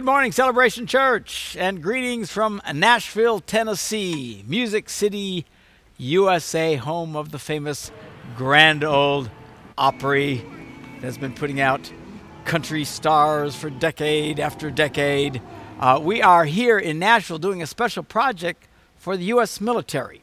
Good morning, Celebration Church, and greetings from Nashville, Tennessee, Music City, USA, home of the famous Grand Ole Opry that has been putting out country stars for decade after decade. Uh, we are here in Nashville doing a special project for the U.S. military.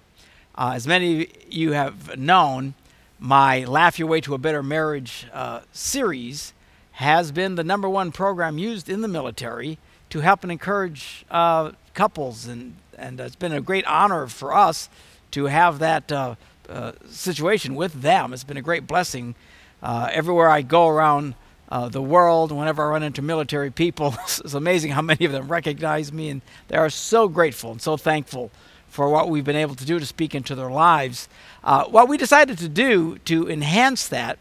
Uh, as many of you have known, my Laugh Your Way to a Better Marriage uh, series has been the number one program used in the military to help and encourage uh, couples, and, and it's been a great honor for us to have that uh, uh, situation with them. It's been a great blessing. Uh, everywhere I go around uh, the world, whenever I run into military people, it's amazing how many of them recognize me, and they are so grateful and so thankful for what we've been able to do to speak into their lives. Uh, what we decided to do to enhance that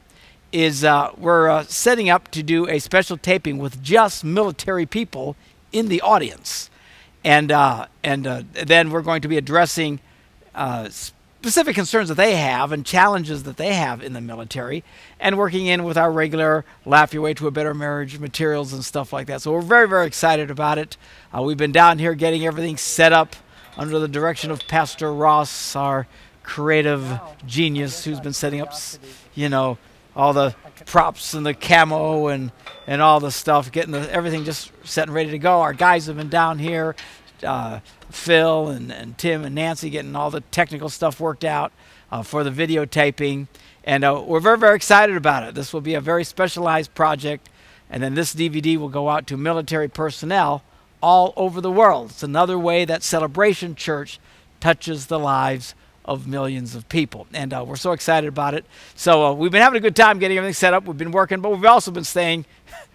is uh, we're uh, setting up to do a special taping with just military people in the audience. And, uh, and uh, then we're going to be addressing uh, specific concerns that they have and challenges that they have in the military and working in with our regular Laugh Your Way to a Better Marriage materials and stuff like that. So we're very, very excited about it. Uh, we've been down here getting everything set up under the direction of Pastor Ross, our creative genius who's been setting up, you know, all the props and the camo and, and all the stuff, getting the, everything just set and ready to go. Our guys have been down here, uh, Phil and, and Tim and Nancy getting all the technical stuff worked out uh, for the videotaping. And uh, we're very, very excited about it. This will be a very specialized project. And then this DVD will go out to military personnel all over the world. It's another way that Celebration Church touches the lives of millions of people. And uh, we're so excited about it. So uh, we've been having a good time getting everything set up. We've been working, but we've also been staying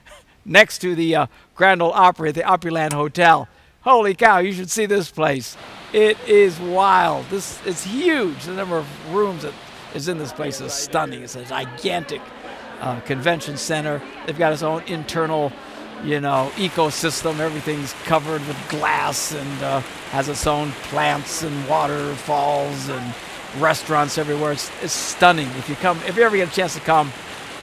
next to the uh, Grand Ole Opry at the Opryland Hotel. Holy cow, you should see this place. It is wild. This It's huge. The number of rooms that is in this place is stunning. It's a gigantic uh, convention center. They've got its own internal you know, ecosystem. Everything's covered with glass and uh, has its own plants and waterfalls and restaurants everywhere. It's, it's stunning. If you come, if you ever get a chance to come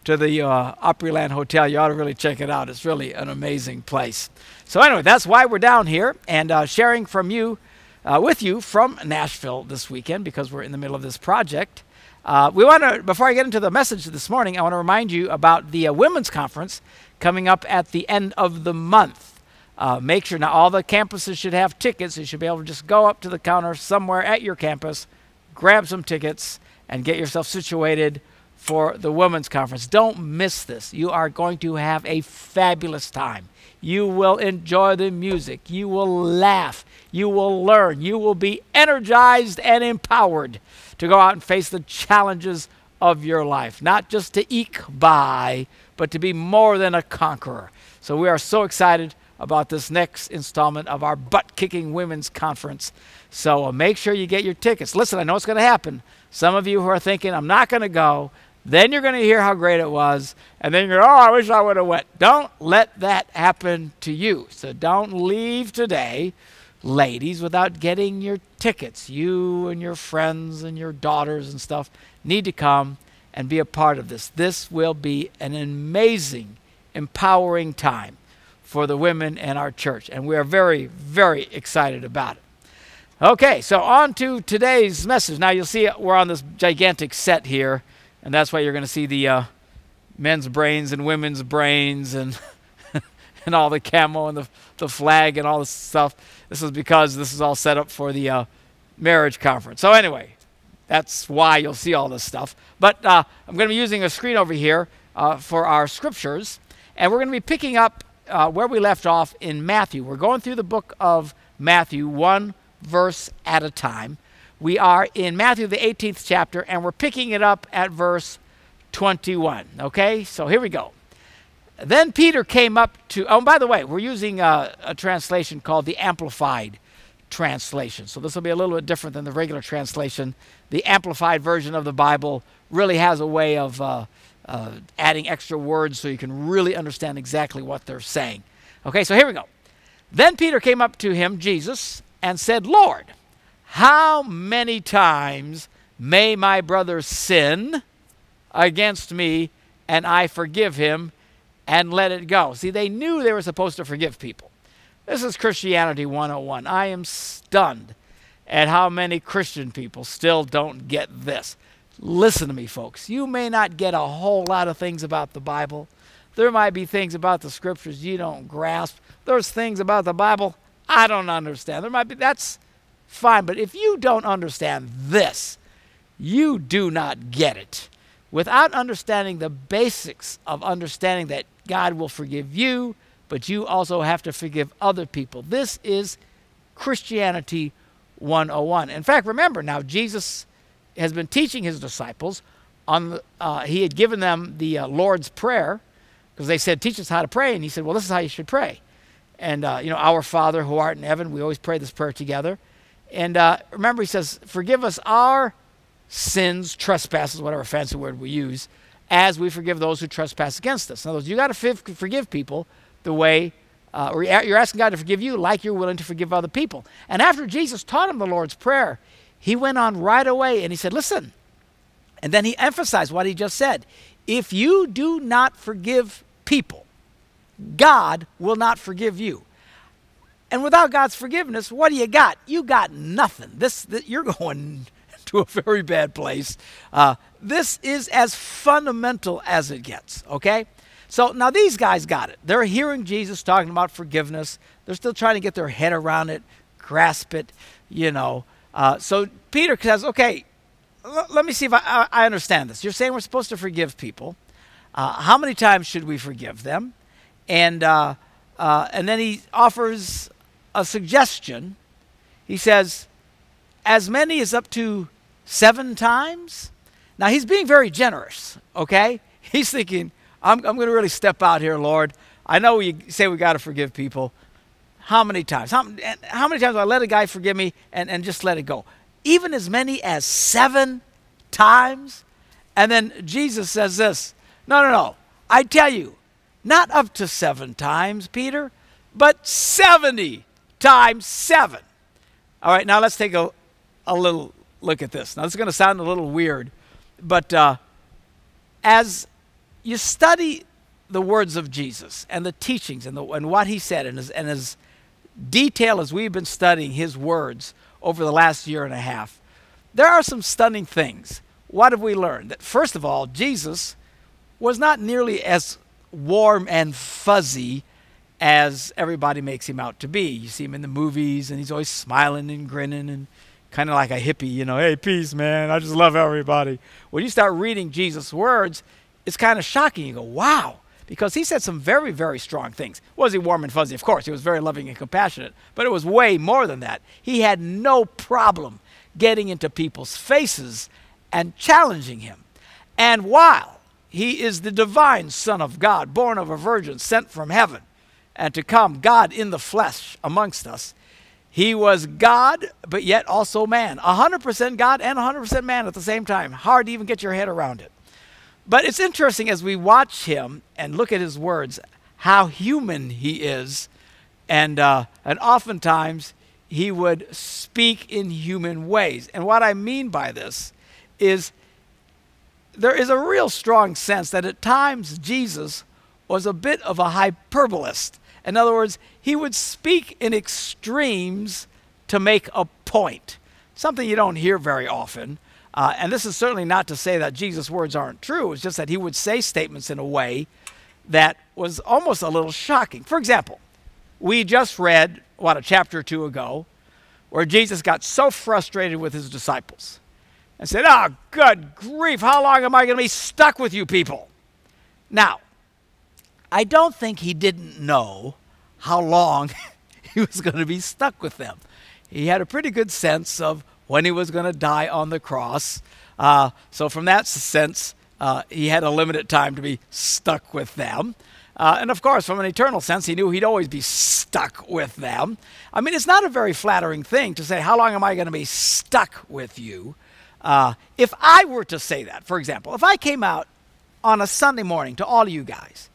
to the uh, Opryland Hotel, you ought to really check it out. It's really an amazing place. So anyway, that's why we're down here and uh, sharing from you, uh, with you from Nashville this weekend because we're in the middle of this project. Uh, we want to, before I get into the message this morning, I want to remind you about the uh, women's conference coming up at the end of the month. Uh, make sure now all the campuses should have tickets. You should be able to just go up to the counter somewhere at your campus, grab some tickets, and get yourself situated for the women's conference. Don't miss this. You are going to have a fabulous time. You will enjoy the music. You will laugh. You will learn. You will be energized and empowered to go out and face the challenges of your life. Not just to eke by, but to be more than a conqueror. So we are so excited about this next installment of our butt kicking women's conference. So make sure you get your tickets. Listen, I know it's going to happen. Some of you who are thinking, I'm not going to go, then you're going to hear how great it was, and then you're, oh, I wish I would have went. Don't let that happen to you. So don't leave today, ladies, without getting your tickets. You and your friends and your daughters and stuff need to come and be a part of this. This will be an amazing, empowering time for the women in our church, and we are very, very excited about it. Okay, so on to today's message. Now you'll see we're on this gigantic set here, and that's why you're going to see the uh, men's brains and women's brains and and all the camo and the, the flag and all this stuff. This is because this is all set up for the uh, marriage conference. So anyway, that's why you'll see all this stuff. But uh, I'm going to be using a screen over here uh, for our scriptures, and we're going to be picking up uh, where we left off in Matthew. We're going through the book of Matthew, one verse at a time. We are in Matthew, the 18th chapter, and we're picking it up at verse 21. Okay, so here we go. Then Peter came up to, oh, by the way, we're using a, a translation called the Amplified translation. So this will be a little bit different than the regular translation. The amplified version of the Bible really has a way of uh, uh, adding extra words so you can really understand exactly what they're saying. Okay, so here we go. Then Peter came up to him, Jesus, and said, Lord, how many times may my brother sin against me and I forgive him and let it go? See, they knew they were supposed to forgive people. This is Christianity 101. I am stunned at how many Christian people still don't get this. Listen to me, folks. You may not get a whole lot of things about the Bible. There might be things about the scriptures you don't grasp. There's things about the Bible I don't understand. There might be that's fine, but if you don't understand this, you do not get it. Without understanding the basics of understanding that God will forgive you, but you also have to forgive other people. This is Christianity 101. In fact, remember now, Jesus has been teaching his disciples on the, uh, he had given them the uh, Lord's Prayer because they said, Teach us how to pray. And he said, Well, this is how you should pray. And, uh, you know, Our Father who art in heaven, we always pray this prayer together. And uh, remember, he says, Forgive us our sins, trespasses, whatever fancy word we use, as we forgive those who trespass against us. In other words, you got to forgive people the way, uh, or you're asking God to forgive you like you're willing to forgive other people. And after Jesus taught him the Lord's Prayer, he went on right away and he said, Listen. And then he emphasized what he just said. If you do not forgive people, God will not forgive you. And without God's forgiveness, what do you got? You got nothing. This, this you're going to a very bad place. Uh, this is as fundamental as it gets. Okay, so now these guys got it. They're hearing Jesus talking about forgiveness. They're still trying to get their head around it, grasp it, you know. Uh, so Peter says, okay, l- let me see if I, I, understand this. You're saying we're supposed to forgive people. Uh, how many times should we forgive them? And, uh, uh and then he offers a suggestion. He says, as many as up to seven times. Now he's being very generous, okay? He's thinking, I'm, I'm going to really step out here, Lord. I know you say we got to forgive people. How many times? How, how many times do I let a guy forgive me and, and just let it go? Even as many as seven times? And then Jesus says this No, no, no. I tell you, not up to seven times, Peter, but 70 times seven. All right, now let's take a, a little look at this. Now, this is going to sound a little weird, but uh, as you study the words of Jesus and the teachings and, the, and what he said, and as, and as detailed as we've been studying his words over the last year and a half, there are some stunning things. What have we learned? That first of all, Jesus was not nearly as warm and fuzzy as everybody makes him out to be. You see him in the movies, and he's always smiling and grinning and kind of like a hippie, you know, hey, peace, man. I just love everybody. When you start reading Jesus' words, it's kind of shocking. You go, wow, because he said some very, very strong things. Was he warm and fuzzy? Of course, he was very loving and compassionate, but it was way more than that. He had no problem getting into people's faces and challenging him. And while he is the divine Son of God, born of a virgin, sent from heaven, and to come, God in the flesh amongst us, he was God, but yet also man. 100% God and 100% man at the same time. Hard to even get your head around it. But it's interesting as we watch him and look at his words, how human he is. And, uh, and oftentimes he would speak in human ways. And what I mean by this is there is a real strong sense that at times Jesus was a bit of a hyperbolist. In other words, he would speak in extremes to make a point, something you don't hear very often. Uh, and this is certainly not to say that Jesus' words aren't true, it's just that he would say statements in a way that was almost a little shocking. For example, we just read, what, a chapter or two ago, where Jesus got so frustrated with his disciples and said, Oh, good grief, how long am I going to be stuck with you people? Now, I don't think he didn't know how long he was going to be stuck with them. He had a pretty good sense of when he was going to die on the cross. Uh, so, from that sense, uh, he had a limited time to be stuck with them. Uh, and of course, from an eternal sense, he knew he'd always be stuck with them. I mean, it's not a very flattering thing to say, How long am I going to be stuck with you? Uh, if I were to say that, for example, if I came out on a Sunday morning to all of you guys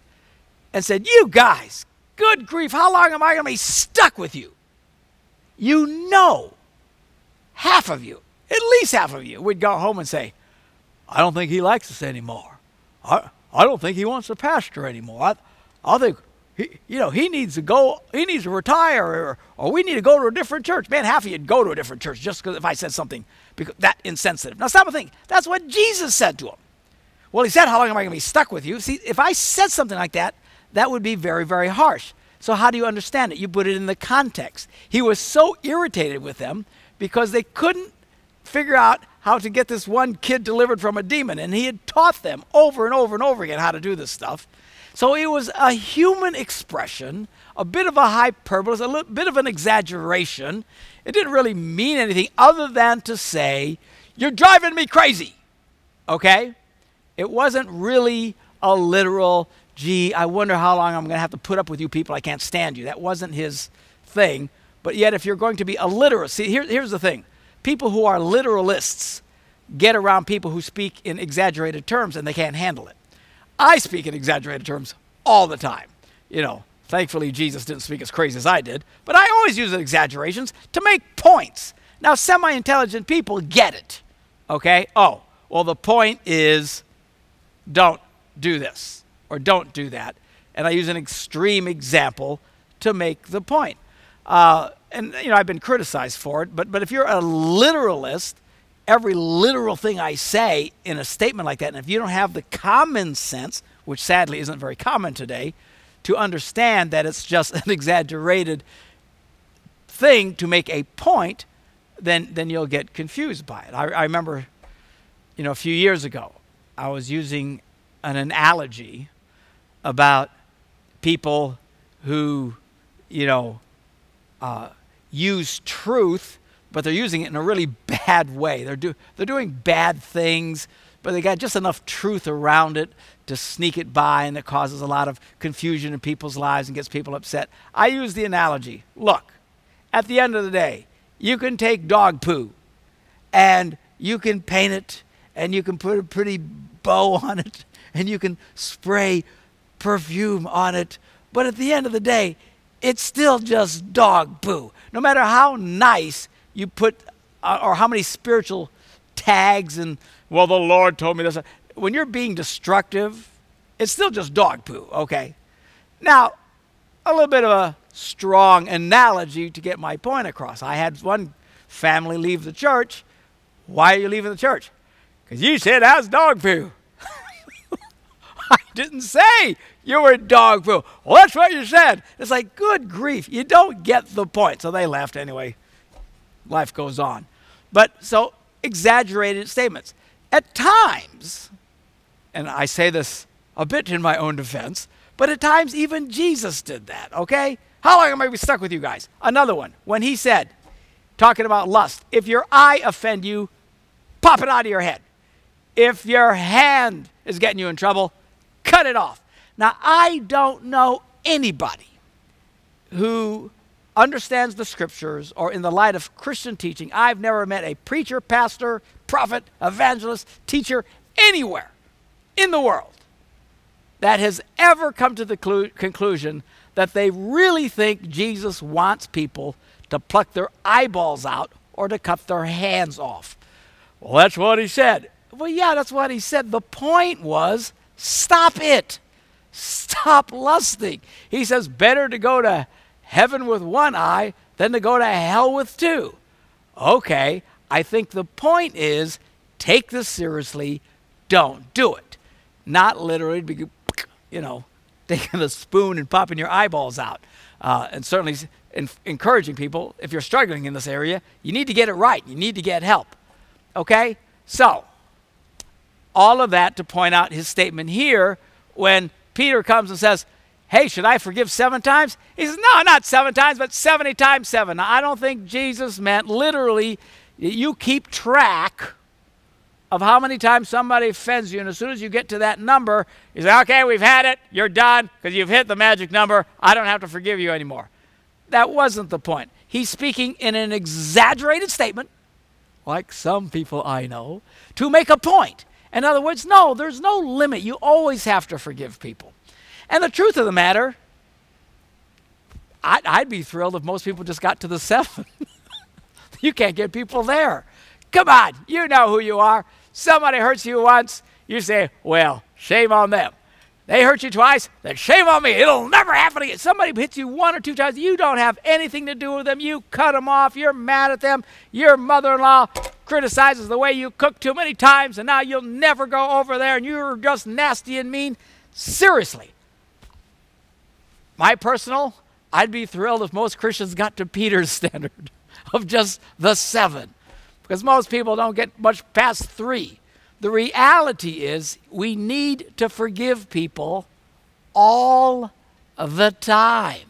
and said, You guys, good grief, how long am I going to be stuck with you? You know, half of you, at least half of you, would go home and say, I don't think he likes us anymore. I, I don't think he wants to pastor anymore. I, I think he, you know, he needs to go, he needs to retire, or, or we need to go to a different church. Man, half of you'd go to a different church just because if I said something because that insensitive. Now stop and think. That's what Jesus said to him. Well, he said, How long am I going to be stuck with you? See, if I said something like that, that would be very, very harsh. So, how do you understand it? You put it in the context. He was so irritated with them because they couldn't figure out how to get this one kid delivered from a demon. And he had taught them over and over and over again how to do this stuff. So, it was a human expression, a bit of a hyperbole, a little bit of an exaggeration. It didn't really mean anything other than to say, You're driving me crazy. Okay? It wasn't really a literal, gee, I wonder how long I'm going to have to put up with you people. I can't stand you. That wasn't his thing. But yet, if you're going to be a literalist, see, here, here's the thing people who are literalists get around people who speak in exaggerated terms and they can't handle it. I speak in exaggerated terms all the time. You know, thankfully, Jesus didn't speak as crazy as I did, but I always use exaggerations to make points. Now, semi intelligent people get it. Okay? Oh, well, the point is don't do this or don't do that. And I use an extreme example to make the point. Uh, and you know I've been criticized for it, but but if you're a literalist, every literal thing I say in a statement like that, and if you don't have the common sense, which sadly isn't very common today, to understand that it's just an exaggerated thing to make a point, then then you'll get confused by it. I, I remember, you know, a few years ago, I was using an analogy about people who, you know, uh, use truth, but they're using it in a really bad way. They're, do, they're doing bad things, but they got just enough truth around it to sneak it by, and it causes a lot of confusion in people's lives and gets people upset. I use the analogy look, at the end of the day, you can take dog poo and you can paint it and you can put a pretty bow on it and you can spray perfume on it. But at the end of the day, it's still just dog poo. No matter how nice you put, uh, or how many spiritual tags and, well, the Lord told me this. When you're being destructive, it's still just dog poo, okay? Now, a little bit of a strong analogy to get my point across. I had one family leave the church. Why are you leaving the church? Because you said that's dog poo. I didn't say you were dog poo. Well, that's what you said. It's like, good grief. You don't get the point. So they left anyway. Life goes on. But so exaggerated statements. At times, and I say this a bit in my own defense, but at times even Jesus did that, okay? How long am I going to be stuck with you guys? Another one, when he said, talking about lust, if your eye offend you, pop it out of your head. If your hand is getting you in trouble, cut it off. Now, I don't know anybody who understands the scriptures or in the light of Christian teaching. I've never met a preacher, pastor, prophet, evangelist, teacher anywhere in the world that has ever come to the clu- conclusion that they really think Jesus wants people to pluck their eyeballs out or to cut their hands off. Well, that's what he said. Well, yeah, that's what he said. The point was stop it. Stop lusting. He says, better to go to heaven with one eye than to go to hell with two. Okay, I think the point is take this seriously, don't do it. Not literally, you know, taking a spoon and popping your eyeballs out. Uh, and certainly in, encouraging people, if you're struggling in this area, you need to get it right. You need to get help. Okay? So, all of that to point out his statement here when Peter comes and says, Hey, should I forgive seven times? He says, No, not seven times, but 70 times seven. Now, I don't think Jesus meant literally you keep track of how many times somebody offends you, and as soon as you get to that number, you say, Okay, we've had it, you're done, because you've hit the magic number. I don't have to forgive you anymore. That wasn't the point. He's speaking in an exaggerated statement, like some people I know, to make a point. In other words, no, there's no limit. You always have to forgive people. And the truth of the matter, I'd, I'd be thrilled if most people just got to the seven. you can't get people there. Come on, you know who you are. Somebody hurts you once, you say, well, shame on them. They hurt you twice, then shame on me. It'll never happen again. Somebody hits you one or two times, you don't have anything to do with them. You cut them off. You're mad at them. Your mother in law criticizes the way you cook too many times, and now you'll never go over there, and you're just nasty and mean. Seriously. My personal, I'd be thrilled if most Christians got to Peter's standard of just the seven, because most people don't get much past three. The reality is, we need to forgive people all the time.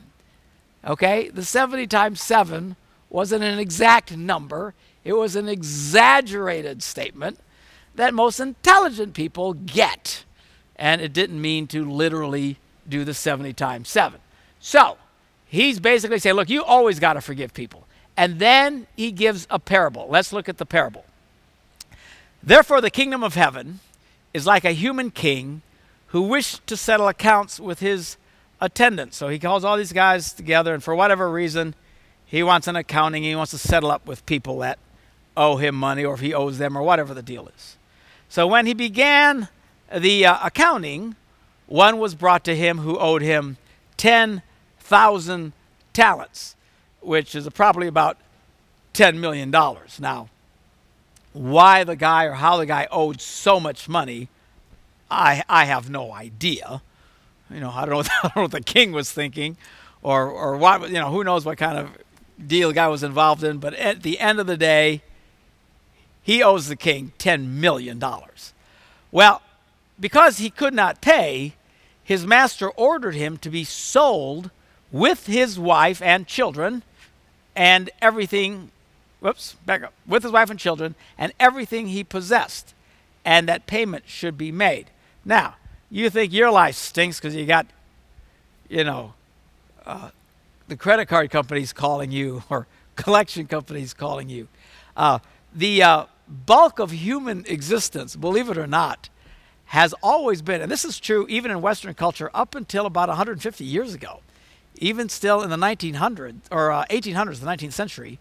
Okay? The 70 times 7 wasn't an exact number, it was an exaggerated statement that most intelligent people get. And it didn't mean to literally do the 70 times 7. So, he's basically saying, look, you always got to forgive people. And then he gives a parable. Let's look at the parable. Therefore, the kingdom of heaven is like a human king who wished to settle accounts with his attendants. So he calls all these guys together, and for whatever reason, he wants an accounting. He wants to settle up with people that owe him money or if he owes them or whatever the deal is. So when he began the uh, accounting, one was brought to him who owed him 10,000 talents, which is probably about $10 million. Now, why the guy or how the guy owed so much money, I, I have no idea. You know, I don't, know, I don't know what the king was thinking or, or what, you know, who knows what kind of deal the guy was involved in. But at the end of the day, he owes the king $10 million. Well, because he could not pay, his master ordered him to be sold with his wife and children and everything whoops, back up, with his wife and children and everything he possessed, and that payment should be made. Now, you think your life stinks because you got, you know, uh, the credit card companies calling you or collection companies calling you. Uh, the uh, bulk of human existence, believe it or not, has always been, and this is true even in Western culture up until about 150 years ago, even still in the 1900s or 1800s, uh, the 19th century,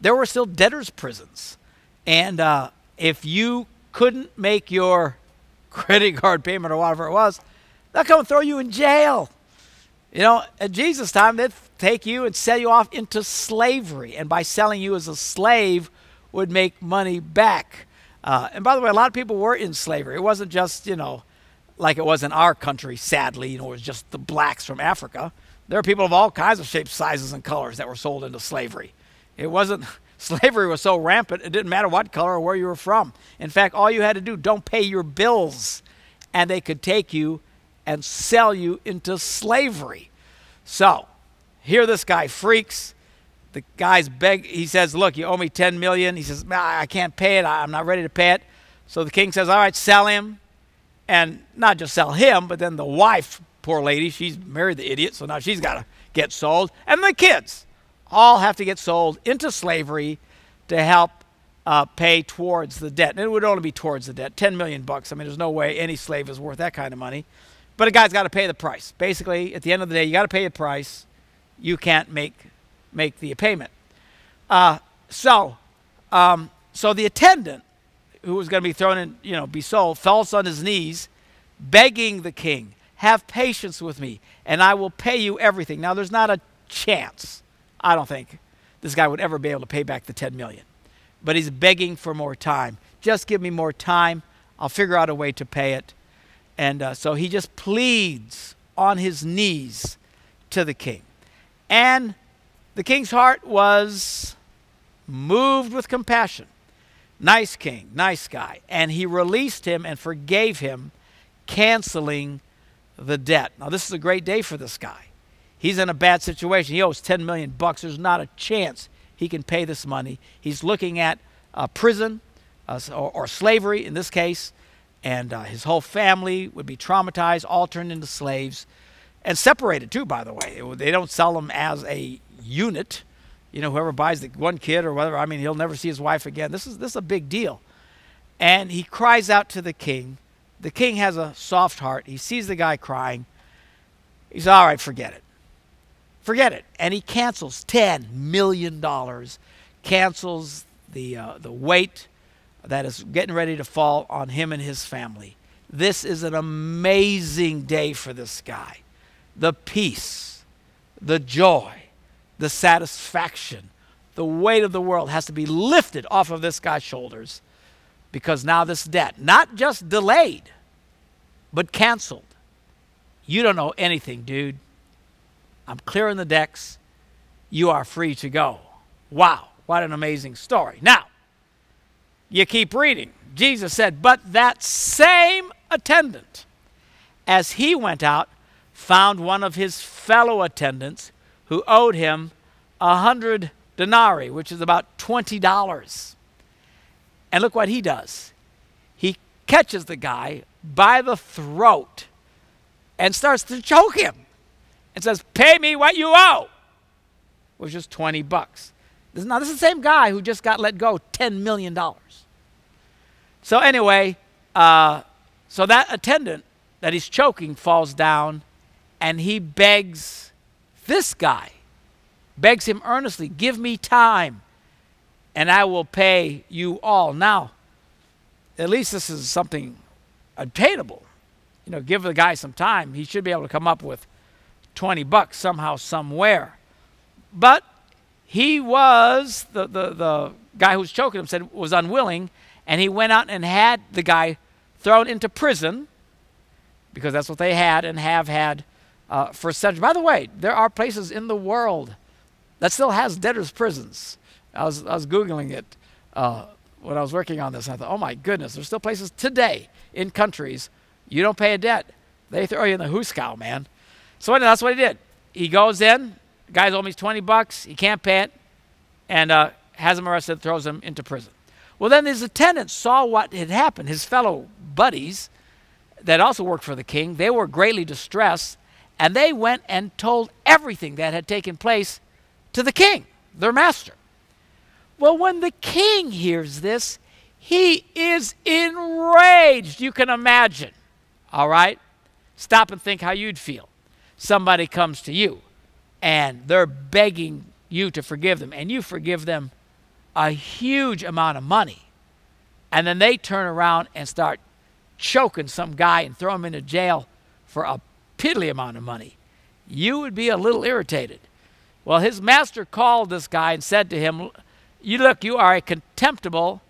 there were still debtors' prisons. And uh, if you couldn't make your credit card payment or whatever it was, they'll come and throw you in jail. You know, at Jesus' time, they'd take you and sell you off into slavery. And by selling you as a slave, would make money back. Uh, and by the way, a lot of people were in slavery. It wasn't just, you know, like it was in our country, sadly, you know, it was just the blacks from Africa. There are people of all kinds of shapes, sizes, and colors that were sold into slavery. It wasn't slavery was so rampant, it didn't matter what color or where you were from. In fact, all you had to do, don't pay your bills, and they could take you and sell you into slavery. So, here this guy freaks. The guy's beg. He says, "Look, you owe me 10 million." He says, "I can't pay it. I'm not ready to pay it." So the king says, "All right, sell him." And not just sell him, but then the wife, poor lady, she's married the idiot, so now she's got to get sold. And the kids all have to get sold into slavery to help uh, pay towards the debt. And it would only be towards the debt, 10 million bucks. I mean, there's no way any slave is worth that kind of money. But a guy's got to pay the price. Basically, at the end of the day, you got to pay the price. You can't make make the payment. Uh, so, um, so the attendant who was going to be thrown in, you know, be sold, falls on his knees, begging the king, "Have patience with me, and I will pay you everything." Now, there's not a chance I don't think this guy would ever be able to pay back the 10 million. But he's begging for more time. Just give me more time. I'll figure out a way to pay it. And uh, so he just pleads on his knees to the king. And the king's heart was moved with compassion. Nice king, nice guy. And he released him and forgave him, canceling the debt. Now, this is a great day for this guy. He's in a bad situation. He owes 10 million bucks. There's not a chance he can pay this money. He's looking at uh, prison uh, or, or, slavery in this case, and uh, his whole family would be traumatized, all turned into slaves, and separated too. By the way, they don't sell them as a unit. You know, whoever buys the one kid or whatever, I mean, he'll never see his wife again. This is this is a big deal. And he cries out to the king. The king has a soft heart. He sees the guy crying. He's all right, forget it. Forget it. And he cancels $10 million, cancels the, uh, the weight that is getting ready to fall on him and his family. This is an amazing day for this guy. The peace, the joy, the satisfaction, the weight of the world has to be lifted off of this guy's shoulders because now this debt, not just delayed, but canceled. You don't know anything, dude. I'm clearing the decks. You are free to go. Wow, what an amazing story. Now, you keep reading. Jesus said, But that same attendant, as he went out, found one of his fellow attendants who owed him a hundred denarii, which is about $20. And look what he does. He catches the guy by the throat and starts to choke him and says, Pay me what you owe, which is 20 bucks. Now, this is the same guy who just got let go $10 million. So, anyway, uh, so that attendant that he's choking falls down and he begs this guy, begs him earnestly, Give me time and I will pay you all. Now, at least this is something obtainable. You know, give the guy some time. He should be able to come up with 20 bucks somehow, somewhere. But he was, the, the, the guy who was choking him said, was unwilling, and he went out and had the guy thrown into prison because that's what they had and have had uh, for centuries. By the way, there are places in the world that still has debtors' prisons. I was, I was Googling it uh, when I was working on this. I thought, oh my goodness, there's still places today in countries you don't pay a debt. They throw you in the hoosegow, man. So anyway, that's what he did. He goes in, guy's owes me 20 bucks, he can't pay it, and uh, has him arrested, throws him into prison. Well, then his attendants saw what had happened. His fellow buddies that also worked for the king, they were greatly distressed, and they went and told everything that had taken place to the king, their master. Well, when the king hears this, he is enraged. You can imagine. All right? Stop and think how you'd feel. Somebody comes to you and they're begging you to forgive them, and you forgive them a huge amount of money. And then they turn around and start choking some guy and throw him into jail for a piddly amount of money. You would be a little irritated. Well, his master called this guy and said to him, you look, you are a contemptible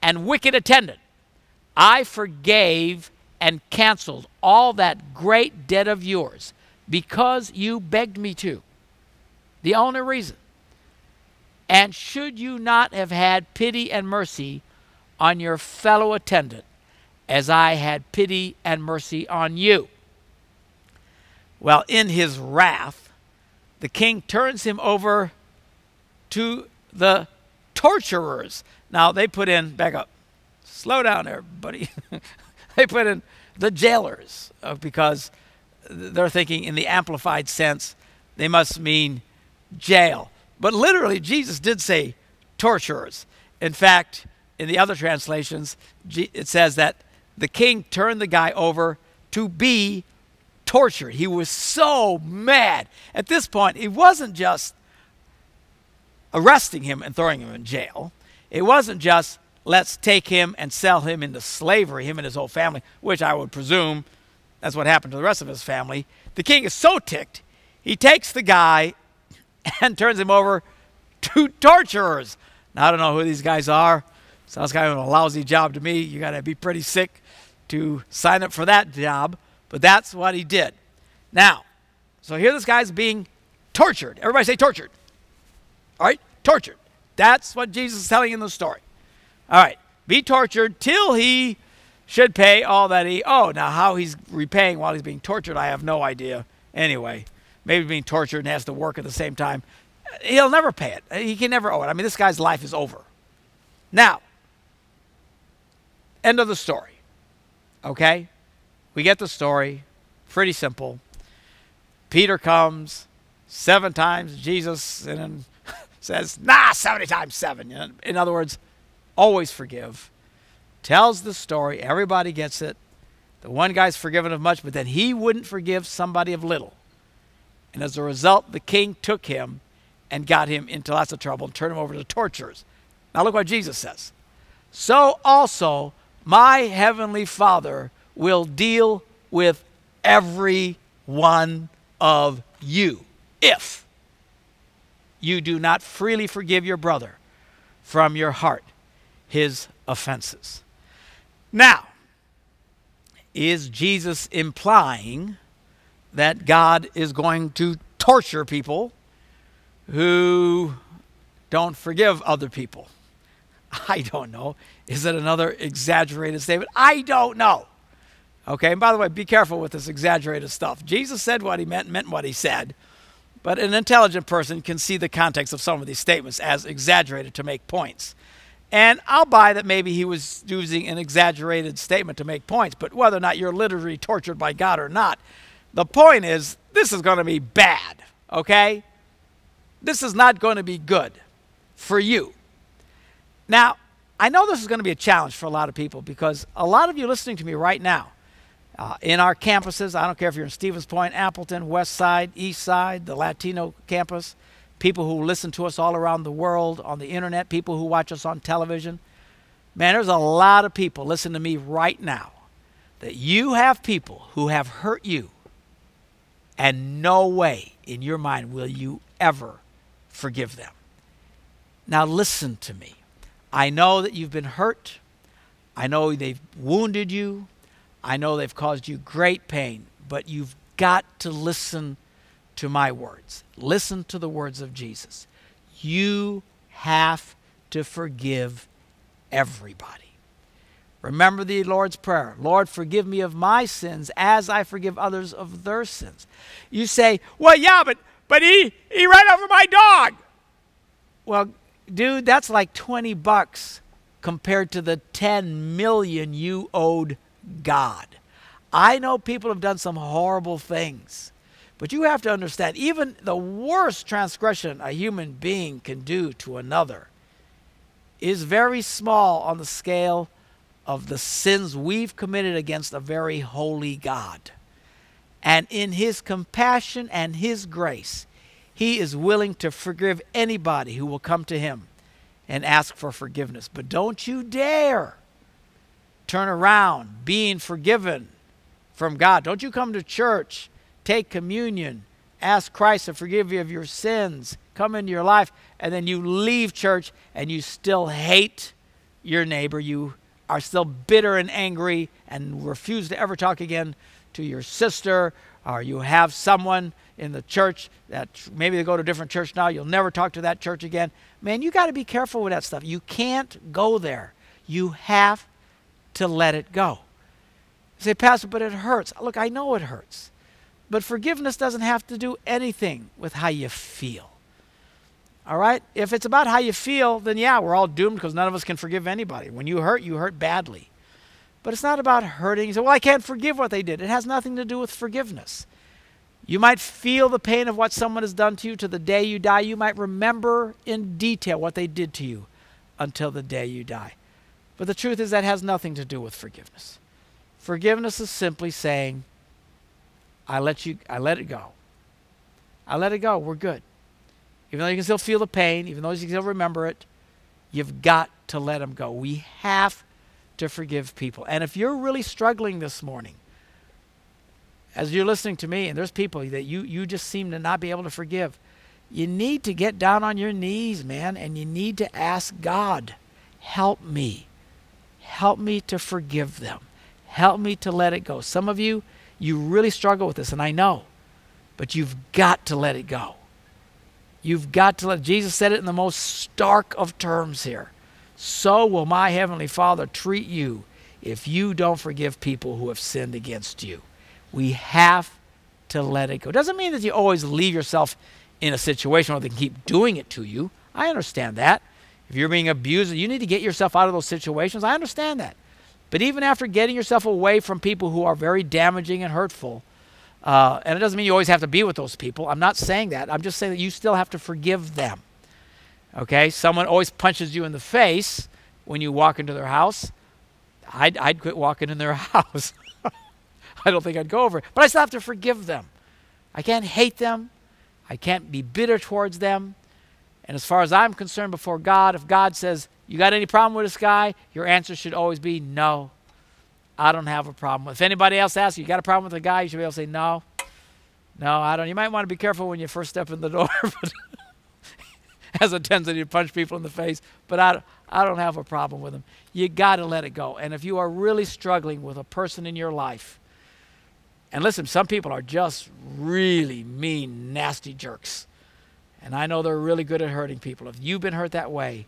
and wicked attendant. I forgave and canceled all that great debt of yours because you begged me to. The only reason. And should you not have had pity and mercy on your fellow attendant as I had pity and mercy on you? Well, in his wrath, the king turns him over to the torturers. Now, they put in, back up, slow down there, buddy. they put in the jailers uh, because they're thinking in the amplified sense, they must mean jail. But literally, Jesus did say torturers. In fact, in the other translations, it says that the king turned the guy over to be tortured. He was so mad. At this point, he wasn't just arresting him and throwing him in jail. It wasn't just let's take him and sell him into slavery, him and his whole family, which I would presume that's what happened to the rest of his family. The king is so ticked, he takes the guy and turns him over to torturers. Now, I don't know who these guys are. Sounds kind of a lousy job to me. You got to be pretty sick to sign up for that job, but that's what he did. Now, so here this guy's being tortured. Everybody say tortured. All right? Tortured. That's what Jesus is telling in the story. All right. Be tortured till he should pay all that he oh now how he's repaying while he's being tortured i have no idea anyway maybe being tortured and has to work at the same time he'll never pay it he can never owe it i mean this guy's life is over now end of the story okay we get the story pretty simple peter comes seven times jesus and says, nah, 70 times seven. In other words, always forgive. Tells the story. Everybody gets it. The one guy's forgiven of much, but then he wouldn't forgive somebody of little. And as a result, the king took him and got him into lots of trouble and turned him over to torturers. Now look what Jesus says. So also my heavenly Father will deal with every one of you if you do not freely forgive your brother from your heart his offenses. Now, is Jesus implying that God is going to torture people who don't forgive other people? I don't know. Is it another exaggerated statement? I don't know. Okay, and by the way, be careful with this exaggerated stuff. Jesus said what he meant, meant what he said. But an intelligent person can see the context of some of these statements as exaggerated to make points. And I'll buy that maybe he was using an exaggerated statement to make points, but whether or not you're literally tortured by God or not, the point is this is going to be bad, okay? This is not going to be good for you. Now, I know this is going to be a challenge for a lot of people because a lot of you listening to me right now uh, in our campuses, I don't care if you're in Stevens Point, Appleton, West Side, East Side, the Latino campus, people who listen to us all around the world on the internet, people who watch us on television. Man, there's a lot of people listen to me right now that you have people who have hurt you, and no way in your mind will you ever forgive them. Now, listen to me. I know that you've been hurt. I know they've wounded you. I know they've caused you great pain, but you've got to listen to my words. Listen to the words of Jesus. You have to forgive everybody. Remember the Lord's Prayer Lord, forgive me of my sins as I forgive others of their sins. You say, Well, yeah, but, but he, he ran over my dog. Well, dude, that's like 20 bucks compared to the 10 million you owed God. I know people have done some horrible things. But you have to understand, even the worst transgression a human being can do to another is very small on the scale of the sins we've committed against a very holy God. And in His compassion and His grace, He is willing to forgive anybody who will come to Him and ask for forgiveness. But don't you dare turn around being forgiven from God. Don't you come to church take communion, ask Christ to forgive you of your sins, come into your life, and then you leave church and you still hate your neighbor. You are still bitter and angry and refuse to ever talk again to your sister, or you have someone in the church that maybe they go to a different church now, you'll never talk to that church again. Man, you got to be careful with that stuff. You can't go there. You have to let it go. You say, Pastor, but it hurts. Look, I know it hurts. But forgiveness doesn't have to do anything with how you feel. All right? If it's about how you feel, then yeah, we're all doomed because none of us can forgive anybody. When you hurt, you hurt badly. But it's not about hurting. You say, well, I can't forgive what they did. It has nothing to do with forgiveness. You might feel the pain of what someone has done to you to the day you die. You might remember in detail what they did to you until the day you die. But the truth is, that has nothing to do with forgiveness. Forgiveness is simply saying, I let you I let it go. I let it go. We're good. Even though you can still feel the pain, even though you can still remember it, you've got to let them go. We have to forgive people. And if you're really struggling this morning, as you're listening to me, and there's people that you, you just seem to not be able to forgive, you need to get down on your knees, man, and you need to ask God, help me. Help me to forgive them. Help me to let it go. Some of you, you really struggle with this, and I know, but you've got to let it go. You've got to let, Jesus said it in the most stark of terms here. So will my Heavenly Father treat you if you don't forgive people who have sinned against you. We have to let it go. Doesn't mean that you always leave yourself in a situation where they can keep doing it to you. I understand that. If you're being abused, you need to get yourself out of those situations. I understand that. But even after getting yourself away from people who are very damaging and hurtful, uh, and it doesn't mean you always have to be with those people. I'm not saying that. I'm just saying that you still have to forgive them. Okay? Someone always punches you in the face when you walk into their house. I'd, I'd quit walking in their house. I don't think I'd go over it. But I still have to forgive them. I can't hate them. I can't be bitter towards them. And as far as I'm concerned before God, if God says, You got any problem with this guy? Your answer should always be no. I don't have a problem. If anybody else asks you, you got a problem with a guy, you should be able to say, no, no, I don't. You might want to be careful when you first step in the door, has a tendency to punch people in the face, but I, I don't have a problem with them. You got to let it go. And if you are really struggling with a person in your life, and listen, some people are just really mean, nasty jerks. And I know they're really good at hurting people. If you've been hurt that way,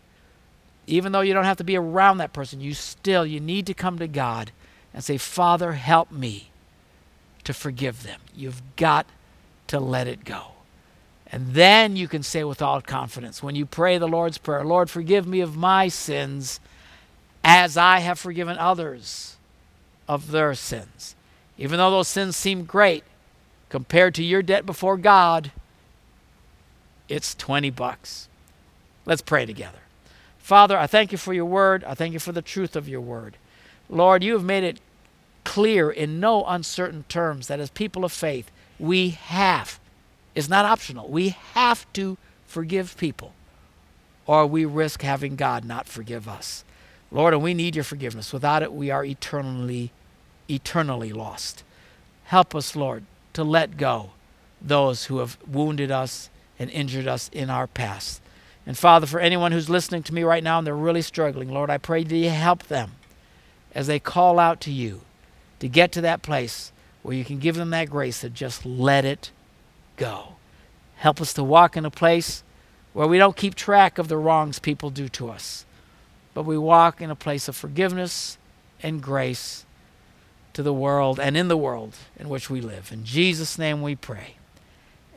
even though you don't have to be around that person, you still you need to come to God and say, "Father, help me to forgive them." You've got to let it go. And then you can say with all confidence, when you pray the Lord's Prayer, Lord, forgive me of my sins as I have forgiven others of their sins. Even though those sins seem great compared to your debt before God, it's 20 bucks. Let's pray together. Father, I thank you for your word. I thank you for the truth of your word. Lord, you have made it clear in no uncertain terms that as people of faith, we have is not optional. We have to forgive people, or we risk having God not forgive us. Lord, and we need your forgiveness. Without it, we are eternally, eternally lost. Help us, Lord, to let go those who have wounded us and injured us in our past. And Father, for anyone who's listening to me right now and they're really struggling, Lord, I pray that you help them as they call out to you to get to that place where you can give them that grace to just let it go. Help us to walk in a place where we don't keep track of the wrongs people do to us, but we walk in a place of forgiveness and grace to the world and in the world in which we live. In Jesus' name we pray.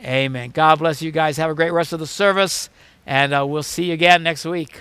Amen. God bless you guys. Have a great rest of the service, and uh, we'll see you again next week.